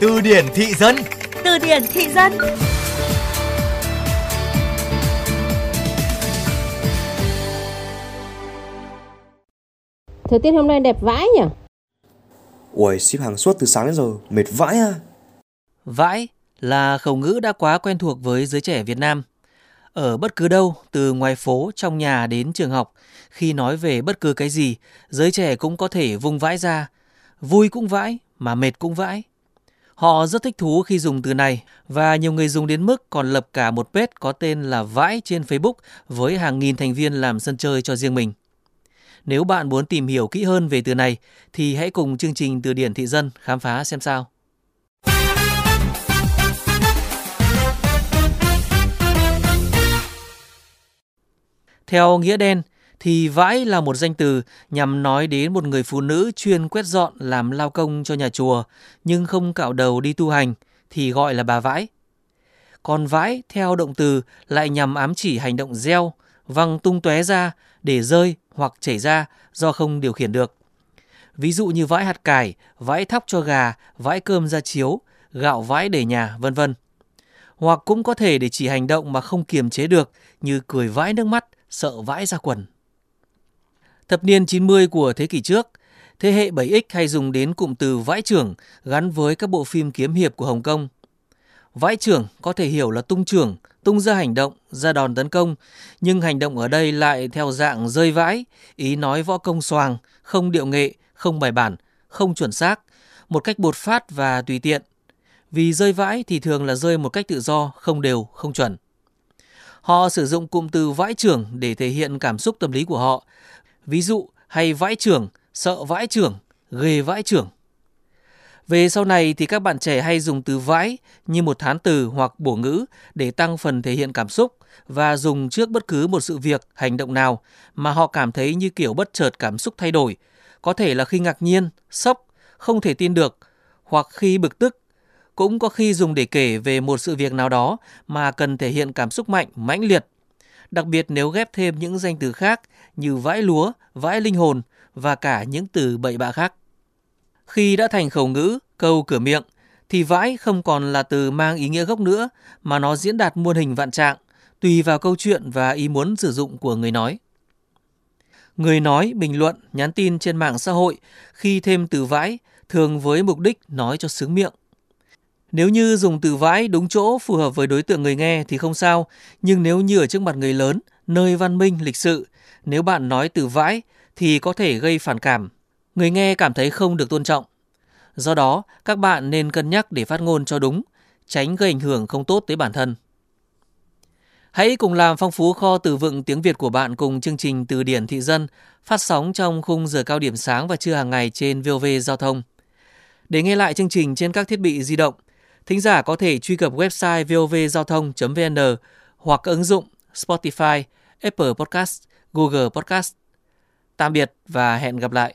Từ điển thị dân Từ điển thị dân Thời tiết hôm nay đẹp vãi nhỉ? Ui, ship hàng suốt từ sáng đến giờ, mệt vãi à. Vãi là khẩu ngữ đã quá quen thuộc với giới trẻ Việt Nam. Ở bất cứ đâu, từ ngoài phố, trong nhà đến trường học, khi nói về bất cứ cái gì, giới trẻ cũng có thể vung vãi ra. Vui cũng vãi, mà mệt cũng vãi. Họ rất thích thú khi dùng từ này, và nhiều người dùng đến mức còn lập cả một page có tên là Vãi trên Facebook với hàng nghìn thành viên làm sân chơi cho riêng mình. Nếu bạn muốn tìm hiểu kỹ hơn về từ này, thì hãy cùng chương trình Từ điển thị dân khám phá xem sao. Theo nghĩa đen thì vãi là một danh từ nhằm nói đến một người phụ nữ chuyên quét dọn làm lao công cho nhà chùa nhưng không cạo đầu đi tu hành thì gọi là bà vãi. Còn vãi theo động từ lại nhằm ám chỉ hành động gieo, văng tung tóe ra để rơi hoặc chảy ra do không điều khiển được. Ví dụ như vãi hạt cải, vãi thóc cho gà, vãi cơm ra chiếu, gạo vãi để nhà, vân vân. Hoặc cũng có thể để chỉ hành động mà không kiềm chế được như cười vãi nước mắt, sợ vãi ra quần. Thập niên 90 của thế kỷ trước, thế hệ 7X hay dùng đến cụm từ vãi trưởng gắn với các bộ phim kiếm hiệp của Hồng Kông. Vãi trưởng có thể hiểu là tung trưởng, tung ra hành động, ra đòn tấn công, nhưng hành động ở đây lại theo dạng rơi vãi, ý nói võ công xoàng, không điệu nghệ, không bài bản, không chuẩn xác, một cách bột phát và tùy tiện. Vì rơi vãi thì thường là rơi một cách tự do, không đều, không chuẩn. Họ sử dụng cụm từ vãi trưởng để thể hiện cảm xúc tâm lý của họ. Ví dụ hay vãi trưởng, sợ vãi trưởng, ghê vãi trưởng. Về sau này thì các bạn trẻ hay dùng từ vãi như một thán từ hoặc bổ ngữ để tăng phần thể hiện cảm xúc và dùng trước bất cứ một sự việc, hành động nào mà họ cảm thấy như kiểu bất chợt cảm xúc thay đổi, có thể là khi ngạc nhiên, sốc, không thể tin được hoặc khi bực tức cũng có khi dùng để kể về một sự việc nào đó mà cần thể hiện cảm xúc mạnh, mãnh liệt. Đặc biệt nếu ghép thêm những danh từ khác như vãi lúa, vãi linh hồn và cả những từ bậy bạ khác. Khi đã thành khẩu ngữ, câu cửa miệng, thì vãi không còn là từ mang ý nghĩa gốc nữa mà nó diễn đạt muôn hình vạn trạng, tùy vào câu chuyện và ý muốn sử dụng của người nói. Người nói, bình luận, nhắn tin trên mạng xã hội khi thêm từ vãi thường với mục đích nói cho sướng miệng. Nếu như dùng từ vãi đúng chỗ phù hợp với đối tượng người nghe thì không sao, nhưng nếu như ở trước mặt người lớn, nơi văn minh, lịch sự, nếu bạn nói từ vãi thì có thể gây phản cảm. Người nghe cảm thấy không được tôn trọng. Do đó, các bạn nên cân nhắc để phát ngôn cho đúng, tránh gây ảnh hưởng không tốt tới bản thân. Hãy cùng làm phong phú kho từ vựng tiếng Việt của bạn cùng chương trình Từ điển thị dân phát sóng trong khung giờ cao điểm sáng và trưa hàng ngày trên VOV Giao thông. Để nghe lại chương trình trên các thiết bị di động, thính giả có thể truy cập website vovgiao thông.vn hoặc ứng dụng Spotify, Apple Podcast, Google Podcast. Tạm biệt và hẹn gặp lại.